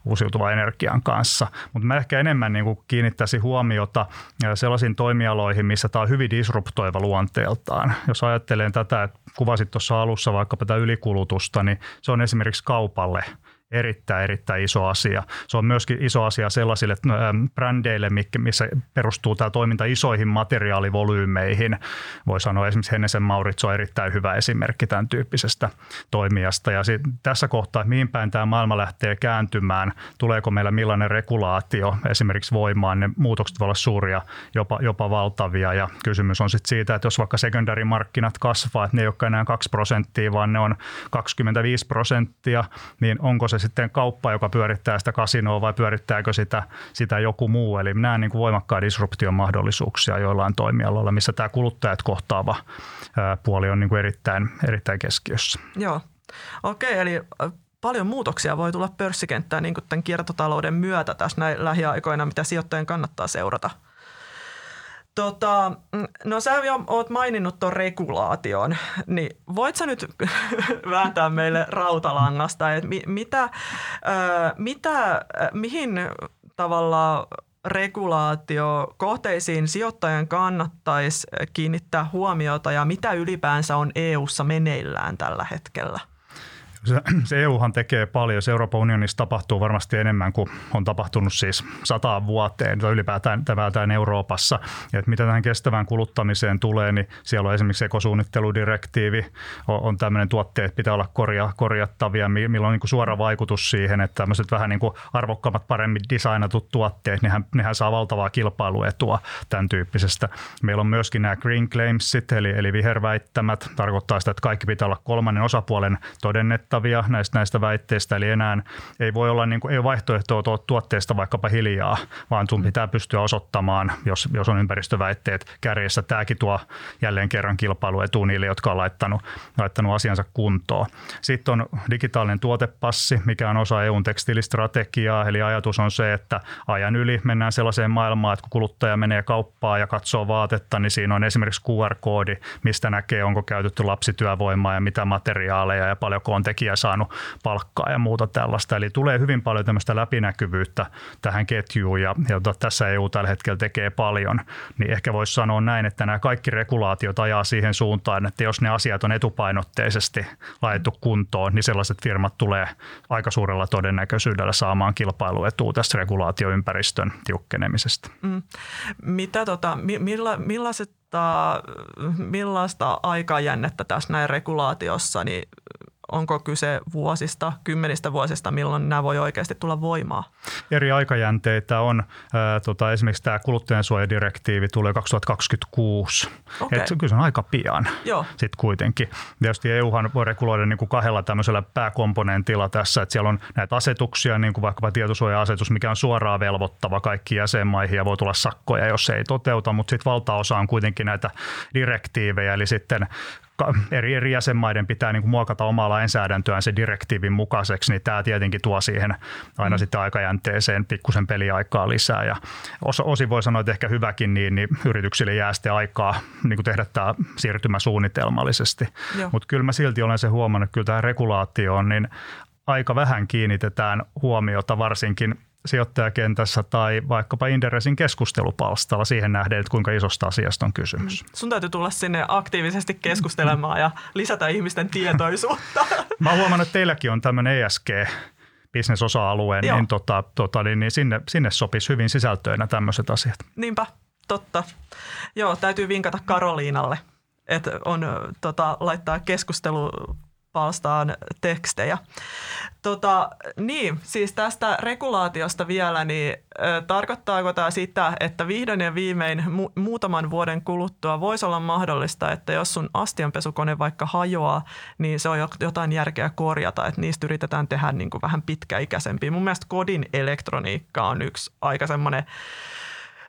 uusiutuvan energian kanssa. Mutta mä ehkä enemmän niin kuin kiinnittäisin huomiota sellaisiin toimialoihin, missä tämä on hyvin disruptoiva luonteeltaan. Jos ajattelen tätä, että kuvasit tuossa alussa vaikkapa tätä ylikulutusta, niin se on esimerkiksi kaupalle – erittäin, erittäin iso asia. Se on myöskin iso asia sellaisille ähm, brändeille, missä perustuu tämä toiminta isoihin materiaalivolyymeihin. Voi sanoa esimerkiksi Hennesen Maurits on erittäin hyvä esimerkki tämän tyyppisestä toimijasta. Ja sit, tässä kohtaa, että mihin päin tämä maailma lähtee kääntymään, tuleeko meillä millainen regulaatio esimerkiksi voimaan, ne muutokset voivat olla suuria, jopa, jopa valtavia. Ja kysymys on sitten siitä, että jos vaikka markkinat kasvaa, että ne ei ole enää 2 prosenttia, vaan ne on 25 prosenttia, niin onko se se sitten kauppa, joka pyörittää sitä kasinoa vai pyörittääkö sitä, sitä joku muu. Eli näen niin kuin disruption mahdollisuuksia joillain toimialoilla, missä tämä kuluttajat kohtaava puoli on niin kuin erittäin, erittäin keskiössä. Joo, okei, okay, eli paljon muutoksia voi tulla pörssikenttään niin kuin tämän kiertotalouden myötä tässä näin lähiaikoina, mitä sijoittajien kannattaa seurata – Tota, mm, no sä jo oot maininnut tuon regulaation, niin voit sä nyt vääntää meille rautalangasta, että mi, mitä, äh, mitä, mihin tavalla regulaatio kohteisiin sijoittajan kannattaisi kiinnittää huomiota ja mitä ylipäänsä on EU:ssa meneillään tällä hetkellä? Se, EUhan tekee paljon. Se Euroopan unionissa tapahtuu varmasti enemmän kuin on tapahtunut siis sataan vuoteen tai ylipäätään tämän Euroopassa. Ja että mitä tähän kestävään kuluttamiseen tulee, niin siellä on esimerkiksi ekosuunnitteludirektiivi, on, on tämmöinen tuotteet pitää olla korja, korjattavia, millä on niin suora vaikutus siihen, että tämmöiset vähän niin kuin arvokkaammat, paremmin designatut tuotteet, nehän, nehän saa valtavaa kilpailuetua tämän tyyppisestä. Meillä on myöskin nämä green claimsit, eli, eli viherväittämät, tarkoittaa sitä, että kaikki pitää olla kolmannen osapuolen todennetta luotettavia näistä, näistä väitteistä, eli enää ei voi olla niin kuin, ei vaihtoehtoa tuotteesta vaikkapa hiljaa, vaan sun pitää pystyä osoittamaan, jos, jos on ympäristöväitteet kärjessä. Tämäkin tuo jälleen kerran kilpailuetu niille, jotka on laittanut, laittanut asiansa kuntoon. Sitten on digitaalinen tuotepassi, mikä on osa EUn tekstiilistrategiaa, eli ajatus on se, että ajan yli mennään sellaiseen maailmaan, että kun kuluttaja menee kauppaan ja katsoo vaatetta, niin siinä on esimerkiksi QR-koodi, mistä näkee, onko käytetty lapsityövoimaa ja mitä materiaaleja ja paljonko on tekijä saanut palkkaa ja muuta tällaista. Eli tulee hyvin paljon tämmöistä läpinäkyvyyttä tähän ketjuun ja, ja tässä EU tällä hetkellä tekee paljon. Niin ehkä voisi sanoa näin, että nämä kaikki regulaatiot ajaa siihen suuntaan, että jos ne asiat on etupainotteisesti laitettu kuntoon, niin sellaiset firmat tulee aika suurella todennäköisyydellä saamaan kilpailuetua tästä regulaatioympäristön tiukkenemisesta. Mm. Mitä tota, milla, millaiset millaista aikajännettä tässä näin regulaatiossa niin onko kyse vuosista, kymmenistä vuosista, milloin nämä voi oikeasti tulla voimaan? Eri aikajänteitä on. Ää, tota, esimerkiksi tämä kuluttajansuojadirektiivi tulee 2026. Okay. Et kyllä se on aika pian sitten kuitenkin. Tietysti EUhan voi reguloida niin kuin kahdella tämmöisellä pääkomponentilla tässä, että siellä on näitä asetuksia, niin kuin vaikkapa tietosuoja-asetus, mikä on suoraan velvoittava kaikki jäsenmaihin ja voi tulla sakkoja, jos se ei toteuta, mutta sitten valtaosa on kuitenkin näitä direktiivejä, eli sitten eri, eri jäsenmaiden pitää niin kuin muokata omaa lainsäädäntöään se direktiivin mukaiseksi, niin tämä tietenkin tuo siihen aina mm. sitten aikajänteeseen pikkusen peliaikaa lisää. Ja os, osin voi sanoa, että ehkä hyväkin niin, niin yrityksille jää sitten aikaa niin kuin tehdä tämä siirtymä suunnitelmallisesti. Mutta kyllä mä silti olen se huomannut, että kyllä tämä regulaatio on, niin aika vähän kiinnitetään huomiota varsinkin sijoittajakentässä tai vaikkapa Inderesin keskustelupalstalla siihen nähden, että kuinka isosta asiasta on kysymys. Mm. Sun täytyy tulla sinne aktiivisesti keskustelemaan ja lisätä ihmisten tietoisuutta. Mä huomannut, että teilläkin on tämmöinen ESG bisnesosa-alueen, niin, tota, tota, niin, niin sinne, sinne sopisi hyvin sisältöinä tämmöiset asiat. Niinpä, totta. Joo, täytyy vinkata Karoliinalle, että on tota, laittaa keskustelu palstaan tekstejä. Tota, niin, siis tästä regulaatiosta vielä, niin ö, tarkoittaako tämä sitä, että vihdoin ja viimein mu- muutaman vuoden kuluttua voisi olla mahdollista, että jos sun astianpesukone vaikka hajoaa, niin se on jotain järkeä korjata, että niistä yritetään tehdä niin kuin vähän pitkäikäisempiä. Mun mielestä kodin elektroniikka on yksi aika semmoinen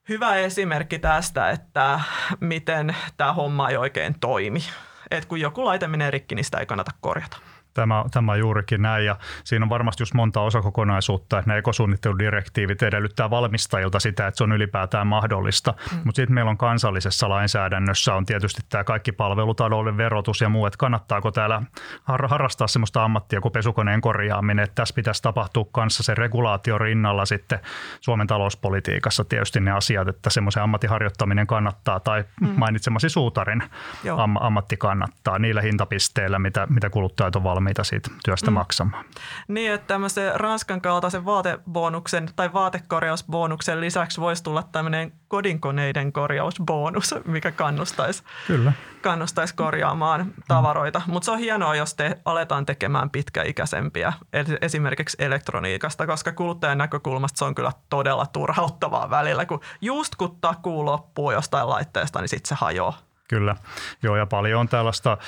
hyvä esimerkki tästä, että miten tämä homma ei oikein toimi että kun joku laite menee rikki, niin sitä ei kannata korjata. Tämä, tämä on juurikin näin ja siinä on varmasti just monta osakokonaisuutta, että ne ekosuunnitteludirektiivit edellyttää valmistajilta sitä, että se on ylipäätään mahdollista. Mm. Mutta sitten meillä on kansallisessa lainsäädännössä on tietysti tämä kaikki palvelutalouden verotus ja muu, että kannattaako täällä har- harrastaa sellaista ammattia kuin pesukoneen korjaaminen, että tässä pitäisi tapahtua kanssa se regulaatio rinnalla sitten Suomen talouspolitiikassa tietysti ne asiat, että semmoisen ammattiharjoittaminen kannattaa tai mm. mainitsemasi suutarin am- ammatti kannattaa niillä hintapisteillä, mitä, mitä kuluttajat on valmiita valmiita siitä työstä mm. maksamaan. Niin, että tämmöisen Ranskan kaltaisen vaatebonuksen tai vaatekorjausbonuksen lisäksi voisi tulla tämmöinen kodinkoneiden korjausbonus, mikä kannustaisi, Kyllä. kannustaisi korjaamaan tavaroita. Mm. Mutta se on hienoa, jos te aletaan tekemään pitkäikäisempiä esimerkiksi elektroniikasta, koska kuluttajan näkökulmasta se on kyllä todella turhauttavaa välillä, kun just kun takuu loppuu jostain laitteesta, niin sitten se hajoaa. Kyllä, joo ja paljon on tällaista,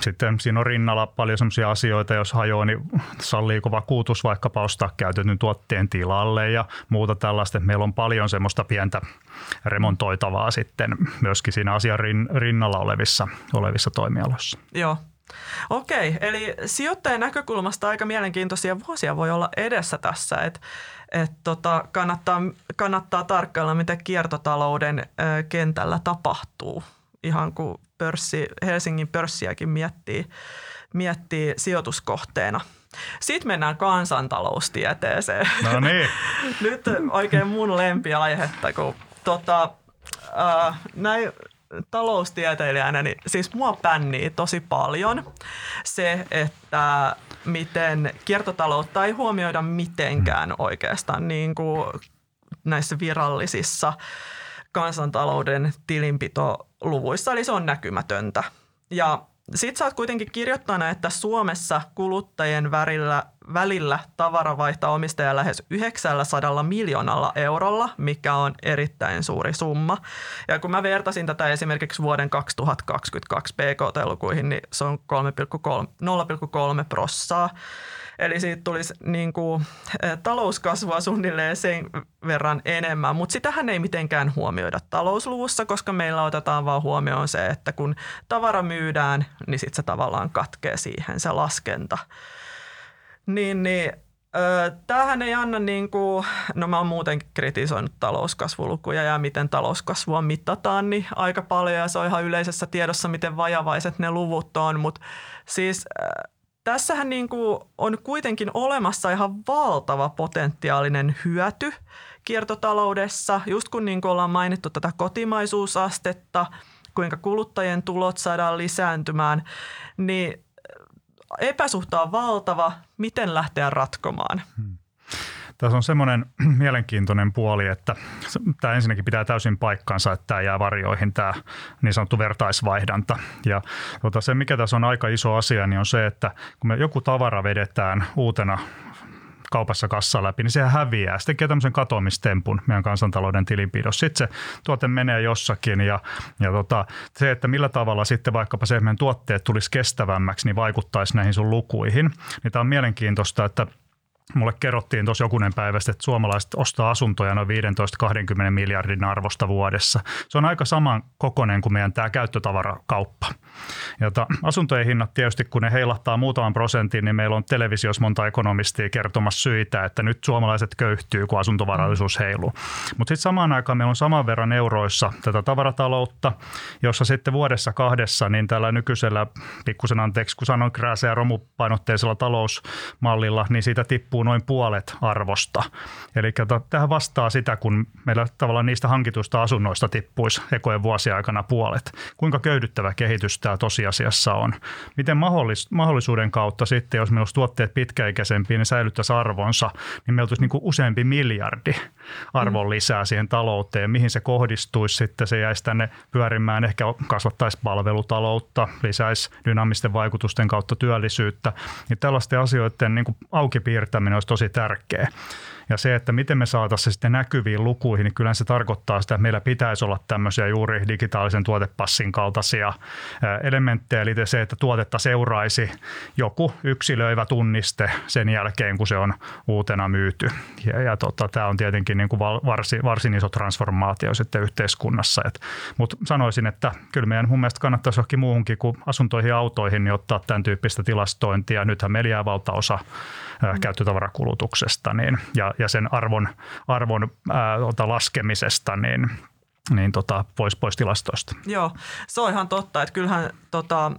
sitten siinä on rinnalla paljon sellaisia asioita, jos hajoaa, niin salliiko vakuutus vaikkapa ostaa käytetyn tuotteen tilalle ja muuta tällaista. Meillä on paljon semmoista pientä remontoitavaa sitten myöskin siinä asian rinnalla olevissa, olevissa toimialoissa. Joo, Okei, eli sijoittajan näkökulmasta aika mielenkiintoisia vuosia voi olla edessä tässä, että et tota, kannattaa, kannattaa tarkkailla, mitä kiertotalouden ö, kentällä tapahtuu ihan kuin pörssi, Helsingin pörssiäkin miettii, miettii sijoituskohteena. Sitten mennään kansantaloustieteeseen. No niin. Nyt oikein mun lempiaihetta, kun tota, äh, näin taloustieteilijänä, niin siis mua pännii tosi paljon se, että miten kiertotaloutta ei huomioida mitenkään oikeastaan niin kuin näissä virallisissa kansantalouden tilinpitoluvuissa, eli se on näkymätöntä. Ja sitten sä oot kuitenkin kirjoittanut, että Suomessa kuluttajien välillä, välillä tavara vaihtaa omistajaa lähes 900 miljoonalla eurolla, mikä on erittäin suuri summa. Ja kun mä vertasin tätä esimerkiksi vuoden 2022 BKT-lukuihin, niin se on 0,3 prossaa. Eli siitä tulisi niin kuin, talouskasvua suunnilleen sen verran enemmän, mutta sitähän ei mitenkään huomioida talousluvussa, koska meillä otetaan vaan huomioon se, että kun tavara myydään, niin sitten se tavallaan katkee siihen se laskenta. Niin, niin Tämähän ei anna niin kuin, no mä oon muutenkin kritisoinut talouskasvulukuja ja miten talouskasvua mitataan niin aika paljon ja se on ihan yleisessä tiedossa, miten vajavaiset ne luvut on, mutta siis tässähän niin kuin on kuitenkin olemassa ihan valtava potentiaalinen hyöty kiertotaloudessa, just kun niin kuin ollaan mainittu tätä kotimaisuusastetta, kuinka kuluttajien tulot saadaan lisääntymään, niin epäsuhta on valtava, miten lähteä ratkomaan. Hmm. Tässä on semmoinen mielenkiintoinen puoli, että tämä ensinnäkin pitää täysin paikkansa, että tämä jää varjoihin, tämä niin sanottu vertaisvaihdanta. Ja tota, se, mikä tässä on aika iso asia, niin on se, että kun me joku tavara vedetään uutena kaupassa kassa läpi, niin se häviää. Se tekee tämmöisen katoamistempun meidän kansantalouden tilinpidossa. Sitten se tuote menee jossakin ja, ja tota, se, että millä tavalla sitten vaikkapa se, että meidän tuotteet tulisi kestävämmäksi, niin vaikuttaisi näihin sun lukuihin. Niin tämä on mielenkiintoista, että Mulle kerrottiin tuossa jokunen päivästä, että suomalaiset ostaa asuntoja noin 15-20 miljardin arvosta vuodessa. Se on aika saman kokoinen kuin meidän tämä käyttötavarakauppa. Jota asuntojen hinnat tietysti, kun ne heilahtaa muutaman prosentin, niin meillä on televisiossa monta ekonomistia kertomassa syitä, että nyt suomalaiset köyhtyy, kun asuntovarallisuus heiluu. Mutta sitten samaan aikaan meillä on saman verran euroissa tätä tavarataloutta, jossa sitten vuodessa kahdessa, niin tällä nykyisellä, pikkusen anteeksi, kun sanon krääseä romupainotteisella talousmallilla, niin siitä tippuu tippuu noin puolet arvosta. Eli tähän vastaa sitä, kun meillä tavallaan niistä hankituista asunnoista tippuisi ekojen vuosien aikana puolet. Kuinka köydyttävä kehitys tämä tosiasiassa on? Miten mahdollis- mahdollisuuden kautta sitten, jos meillä olisi tuotteet pitkäikäisempiä, ne säilyttäisi arvonsa, niin meillä tulisi niin kuin useampi miljardi arvon mm. lisää siihen talouteen. Mihin se kohdistuisi sitten? Se jäisi tänne pyörimään, ehkä kasvattaisi palvelutaloutta, lisäisi dynaamisten vaikutusten kautta työllisyyttä. Niin tällaisten asioiden niin kuin auki piirtäminen olisi tosi tärkeä. Ja se, että miten me saataisiin se sitten näkyviin lukuihin, niin kyllä se tarkoittaa sitä, että meillä pitäisi olla tämmöisiä juuri digitaalisen tuotepassin kaltaisia elementtejä, eli se, että tuotetta seuraisi joku yksilöivä tunniste sen jälkeen, kun se on uutena myyty. Ja, ja tota, tämä on tietenkin niin kuin varsin, varsin iso transformaatio sitten yhteiskunnassa. Mutta sanoisin, että kyllä meidän mun mielestä kannattaisi johonkin muuhunkin kuin asuntoihin ja autoihin, niin ottaa tämän tyyppistä tilastointia. Nythän meillä jää valtaosa käyttötavarakulutuksesta niin, ja, ja sen arvon, arvon ää, laskemisesta, niin niin tota, pois, pois tilastoista. Joo, se on ihan totta, että kyllähän tota,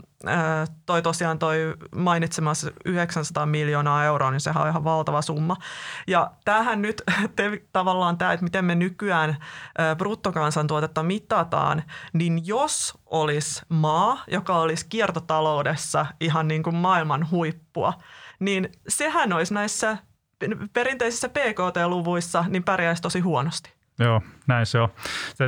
toi tosiaan toi mainitsemassa 900 miljoonaa euroa, niin sehän on ihan valtava summa. Ja tämähän nyt te, tavallaan tämä, että miten me nykyään bruttokansantuotetta mitataan, niin jos olisi maa, joka olisi kiertotaloudessa ihan niin kuin maailman huippua, niin sehän olisi näissä perinteisissä PKT-luvuissa, niin pärjäisi tosi huonosti. Joo, näin se on.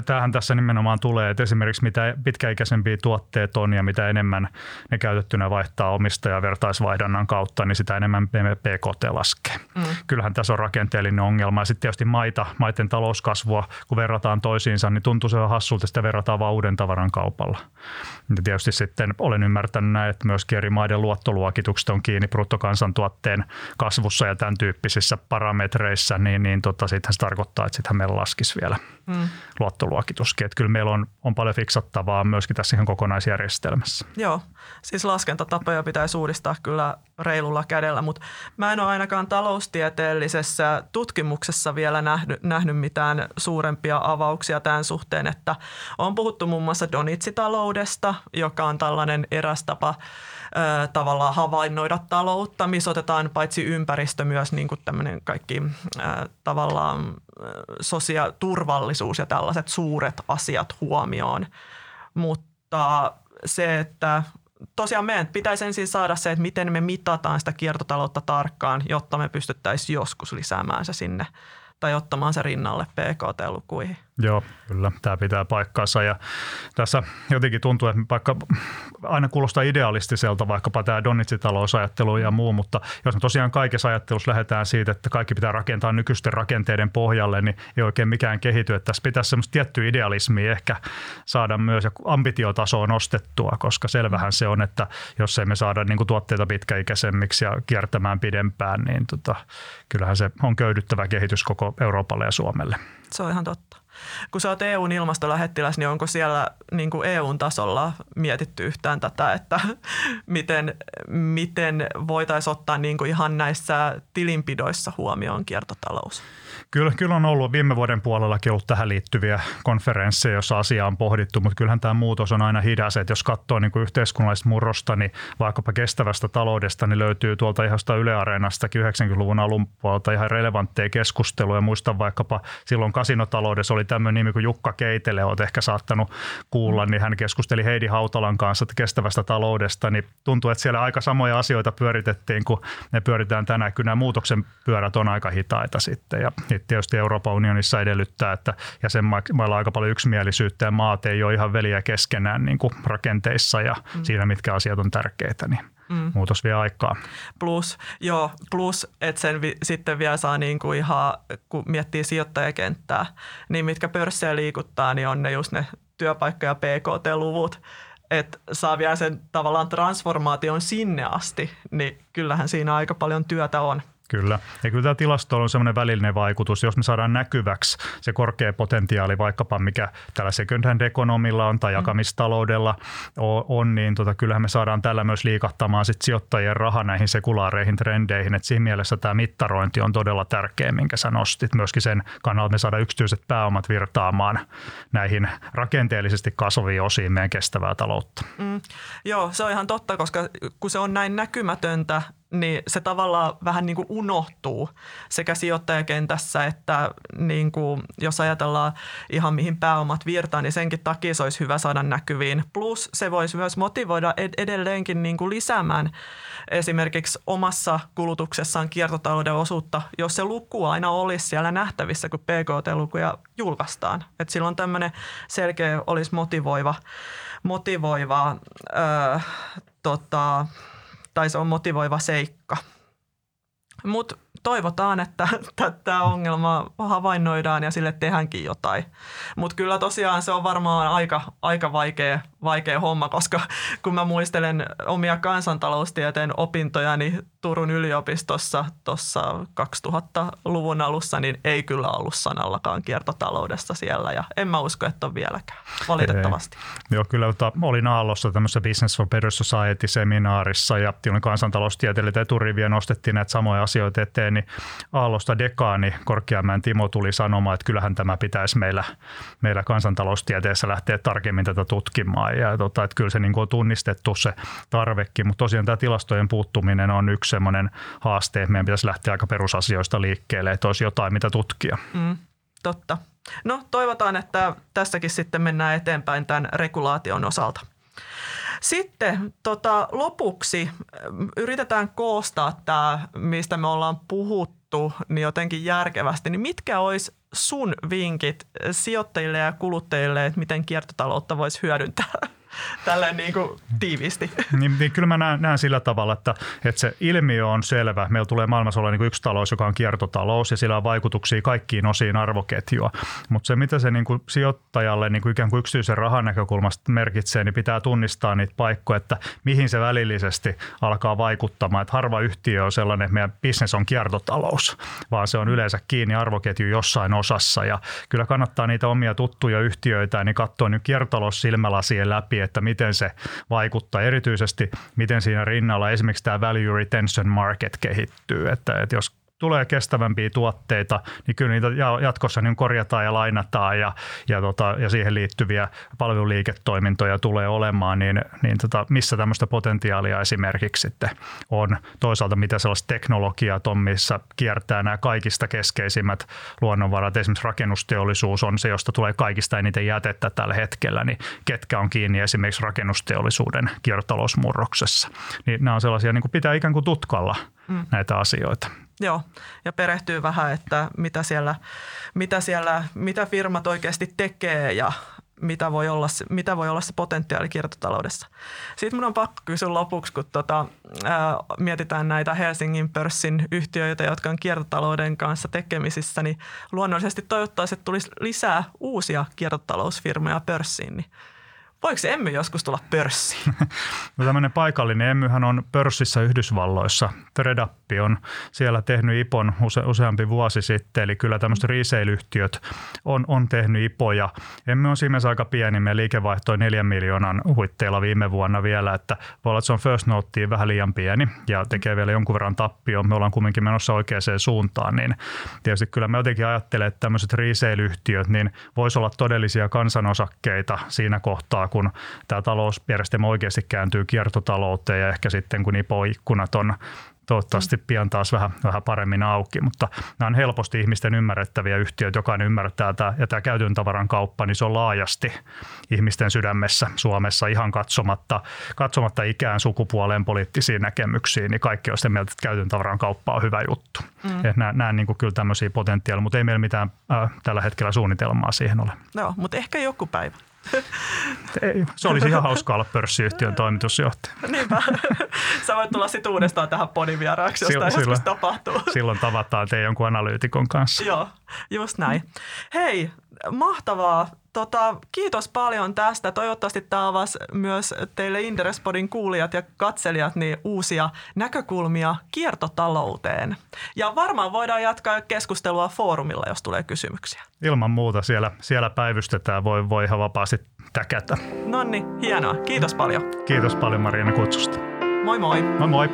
Tämähän tässä nimenomaan tulee, että esimerkiksi mitä pitkäikäisempiä tuotteet on ja mitä enemmän ne käytettynä vaihtaa omistaja vertaisvaihdannan kautta, niin sitä enemmän PKT laskee. Mm. Kyllähän tässä on rakenteellinen ongelma. Ja sitten tietysti maita, maiden talouskasvua, kun verrataan toisiinsa, niin tuntuu se hassulta, että sitä verrataan vain uuden tavaran kaupalla. Ja tietysti sitten olen ymmärtänyt näin, että myös eri maiden luottoluokitukset on kiinni bruttokansantuotteen kasvussa ja tämän tyyppisissä parametreissa, niin, niin tota, sittenhän se tarkoittaa, että sittenhän meillä laskisi vielä mm. luottoluokituskin. Että kyllä meillä on, on paljon fiksattavaa myöskin tässä ihan kokonaisjärjestelmässä. Joo, siis laskentatapoja pitäisi uudistaa kyllä reilulla kädellä, mutta mä en ole ainakaan taloustieteellisessä tutkimuksessa vielä nähnyt, nähnyt mitään suurempia avauksia tämän suhteen, että on puhuttu muun muassa donitsitaloudesta, joka on tällainen eräs tapa ö, tavallaan havainnoida taloutta, missä otetaan paitsi ympäristö myös niin kuin tämmöinen kaikki tavallaan sosia- turvallisuus ja tällaiset suuret asiat huomioon. Mutta se, että tosiaan meidän pitäisi ensin saada se, että miten me mitataan sitä kiertotaloutta tarkkaan, jotta me pystyttäisiin joskus lisäämään se sinne tai ottamaan se rinnalle PKT-lukuihin. Joo, kyllä, tämä pitää paikkaansa ja tässä jotenkin tuntuu, että vaikka aina kuulostaa idealistiselta vaikkapa tämä Donitsitalousajattelu ja muu, mutta jos me tosiaan kaikessa ajattelussa lähdetään siitä, että kaikki pitää rakentaa nykyisten rakenteiden pohjalle, niin ei oikein mikään kehity. Että tässä pitäisi semmoista tiettyä idealismia ehkä saada myös ja ambitiotasoa nostettua, koska selvähän se on, että jos emme saada niin kuin tuotteita pitkäikäisemmiksi ja kiertämään pidempään, niin tota, kyllähän se on köydyttävä kehitys koko Euroopalle ja Suomelle. Se on ihan totta. Kun sä oot EUn ilmastolähettiläs, niin onko siellä niin kuin EUn tasolla mietitty yhtään tätä, että miten, miten voitaisiin ottaa niin kuin ihan näissä tilinpidoissa huomioon kiertotalous? Kyllä, kyllä on ollut viime vuoden puolellakin ollut tähän liittyviä konferensseja, joissa asiaa on pohdittu, mutta kyllähän tämä muutos on aina hidas. Että jos katsoo niin kuin yhteiskunnallista murrosta, niin vaikkapa kestävästä taloudesta, niin löytyy tuolta ihan sitä Yle Areenastakin 90-luvun alun puolelta ihan relevantteja keskusteluja. Muistan vaikkapa silloin kasinotaloudessa oli tämmöinen nimi kuin Jukka Keitele, olet ehkä saattanut kuulla, niin hän keskusteli Heidi Hautalan kanssa kestävästä taloudesta, niin tuntuu, että siellä aika samoja asioita pyöritettiin kuin ne pyöritään tänään. Kyllä nämä muutoksen pyörät on aika hitaita sitten ja tietysti Euroopan unionissa edellyttää, että jäsenmailla on aika paljon yksimielisyyttä ja maat ei ole ihan veliä keskenään niin kuin rakenteissa ja mm. siinä, mitkä asiat on tärkeitä, niin mm. muutos vie aikaa. Plus, joo, plus että sen vi, sitten vielä saa niin kuin ihan, kun miettii sijoittajakenttää, niin mitkä pörssejä liikuttaa, niin on ne just ne työpaikka- ja PKT-luvut, että saa vielä sen tavallaan transformaation sinne asti, niin kyllähän siinä aika paljon työtä on. Kyllä. Ja kyllä tämä tilasto on semmoinen välillinen vaikutus. Jos me saadaan näkyväksi se korkea potentiaali vaikkapa, mikä tällä second hand ekonomilla on tai mm. jakamistaloudella on, niin tota, kyllähän me saadaan tällä myös liikahtamaan sit sijoittajien raha näihin sekulaareihin trendeihin. Et siinä mielessä tämä mittarointi on todella tärkeä, minkä sä nostit. Myöskin sen kannalta, että me saadaan yksityiset pääomat virtaamaan näihin rakenteellisesti kasvaviin osiin meidän kestävää taloutta. Mm. Joo, se on ihan totta, koska kun se on näin näkymätöntä, niin se tavallaan vähän niin kuin unohtuu sekä sijoittajakentässä että niin kuin, jos ajatellaan ihan mihin pääomat virtaa, niin senkin takia se olisi hyvä saada näkyviin. Plus se voisi myös motivoida ed- edelleenkin niin kuin lisäämään esimerkiksi omassa kulutuksessaan kiertotalouden osuutta, jos se luku aina olisi siellä nähtävissä, kun PKT-lukuja julkaistaan. Et silloin tämmöinen selkeä olisi motivoiva, motivoiva öö, tota, tai se on motivoiva seikka. Mutta toivotaan, että tämä ongelma havainnoidaan ja sille tehdäänkin jotain. Mutta kyllä tosiaan se on varmaan aika, aika vaikea, vaikea homma, koska kun mä muistelen omia kansantaloustieteen opintojani Turun yliopistossa tuossa 2000-luvun alussa, niin ei kyllä ollut sanallakaan kiertotaloudesta siellä ja en mä usko, että on vieläkään, valitettavasti. Ei. Joo, kyllä tota, olin Aallossa tämmöisessä Business for Better Society-seminaarissa ja kansantaloustieteilijöitä eturiviä nostettiin näitä samoja asioita eteen, niin Aallosta dekaani Korkeamäen Timo tuli sanomaan, että kyllähän tämä pitäisi meillä, meillä kansantaloustieteessä lähteä tarkemmin tätä tutkimaan ja tota, että kyllä se niin kuin on tunnistettu se tarvekin, mutta tosiaan tämä tilastojen puuttuminen on yksi semmoinen haaste, että meidän pitäisi lähteä aika perusasioista liikkeelle, että olisi jotain, mitä tutkia. Mm, totta. No toivotaan, että tässäkin sitten mennään eteenpäin tämän regulaation osalta. Sitten tota, lopuksi yritetään koostaa tämä, mistä me ollaan puhuttu, niin jotenkin järkevästi. Niin mitkä olisi sun vinkit sijoittajille ja kuluttajille, että miten kiertotaloutta voisi hyödyntää? Tälleen niin kuin tiiviisti. Niin, niin kyllä mä näen, näen sillä tavalla, että, että se ilmiö on selvä. Meillä tulee maailmassa olla niin kuin yksi talous, joka on kiertotalous ja sillä on vaikutuksia kaikkiin osiin arvoketjua. Mutta se, mitä se niin kuin sijoittajalle niin kuin ikään kuin yksityisen rahan näkökulmasta merkitsee, niin pitää tunnistaa niitä paikkoja, että mihin se välillisesti alkaa vaikuttamaan. Että harva yhtiö on sellainen, että meidän bisnes on kiertotalous, vaan se on yleensä kiinni arvoketju jossain osassa. Ja kyllä kannattaa niitä omia tuttuja yhtiöitä niin katsoa nyt kiertotalous silmälasien läpi, että miten se vaikuttaa. Erityisesti miten siinä rinnalla esimerkiksi tämä value retention market kehittyy. Että, että jos tulee kestävämpiä tuotteita, niin kyllä niitä jatkossa niin korjataan ja lainataan ja, ja, tota, ja siihen liittyviä palveluliiketoimintoja tulee olemaan, niin, niin tota, missä tämmöistä potentiaalia esimerkiksi sitten on. Toisaalta mitä sellaista teknologiaa on, missä kiertää nämä kaikista keskeisimmät luonnonvarat. Esimerkiksi rakennusteollisuus on se, josta tulee kaikista eniten jätettä tällä hetkellä, niin ketkä on kiinni esimerkiksi rakennusteollisuuden kiertotalousmurroksessa. Niin nämä on sellaisia, niin kuin pitää ikään kuin tutkalla mm. näitä asioita. Joo, ja perehtyy vähän, että mitä siellä, mitä siellä, mitä firmat oikeasti tekee ja mitä voi olla, mitä voi olla se potentiaali kiertotaloudessa. Sitten minun on pakko kysyä lopuksi, kun tota, ää, mietitään näitä Helsingin pörssin yhtiöitä, jotka on kiertotalouden kanssa tekemisissä, niin luonnollisesti toivottavasti, että tulisi lisää uusia kiertotalousfirmoja pörssiin. Niin Voiko se Emmy joskus tulla pörssiin? No tämmöinen paikallinen Emmyhän on pörssissä Yhdysvalloissa. Tredappi on siellä tehnyt IPON use, useampi vuosi sitten, eli kyllä tämmöiset resale-yhtiöt on, on tehnyt IPOja. Emmy on siinä aika pieni, liikevaihto on neljän miljoonan huitteilla viime vuonna vielä, että voi olla, että se on First Noteen vähän liian pieni ja tekee vielä jonkun verran tappio. Me ollaan kumminkin menossa oikeaan suuntaan, niin tietysti kyllä me jotenkin ajattelen, että tämmöiset resale-yhtiöt niin voisi olla todellisia kansanosakkeita siinä kohtaa, kun tämä talousjärjestelmä oikeasti kääntyy kiertotalouteen ja ehkä sitten kun IPO-ikkunat on toivottavasti pian taas vähän, vähän paremmin auki, mutta nämä on helposti ihmisten ymmärrettäviä yhtiöitä, jokainen ymmärtää tämä, ja tämä käytön tavaran kauppa, niin se on laajasti ihmisten sydämessä Suomessa ihan katsomatta, katsomatta ikään, sukupuoleen, poliittisiin näkemyksiin, niin kaikki on sitä mieltä, että käytön tavaran kauppa on hyvä juttu. Mm. näen, näen niin kuin kyllä tämmöisiä potentiaalia, mutta ei meillä mitään äh, tällä hetkellä suunnitelmaa siihen ole. No, mutta ehkä joku päivä. Ei, se olisi ihan hauska olla pörssiyhtiön toimitusjohtaja. Niinpä. Sä voit tulla sitten uudestaan tähän podivieraaksi, jos silloin, tämä joskus tapahtuu. Silloin tavataan teidän jonkun analyytikon kanssa. Joo, just näin. Hei, mahtavaa. Tota, kiitos paljon tästä. Toivottavasti tämä avasi myös teille Interespodin kuulijat ja katselijat niin uusia näkökulmia kiertotalouteen. Ja varmaan voidaan jatkaa keskustelua foorumilla, jos tulee kysymyksiä. Ilman muuta siellä, siellä päivystetään, voi, voi ihan vapaasti täkätä. No niin, hienoa. Kiitos paljon. Kiitos paljon Mariana kutsusta. Moi moi. Moi moi.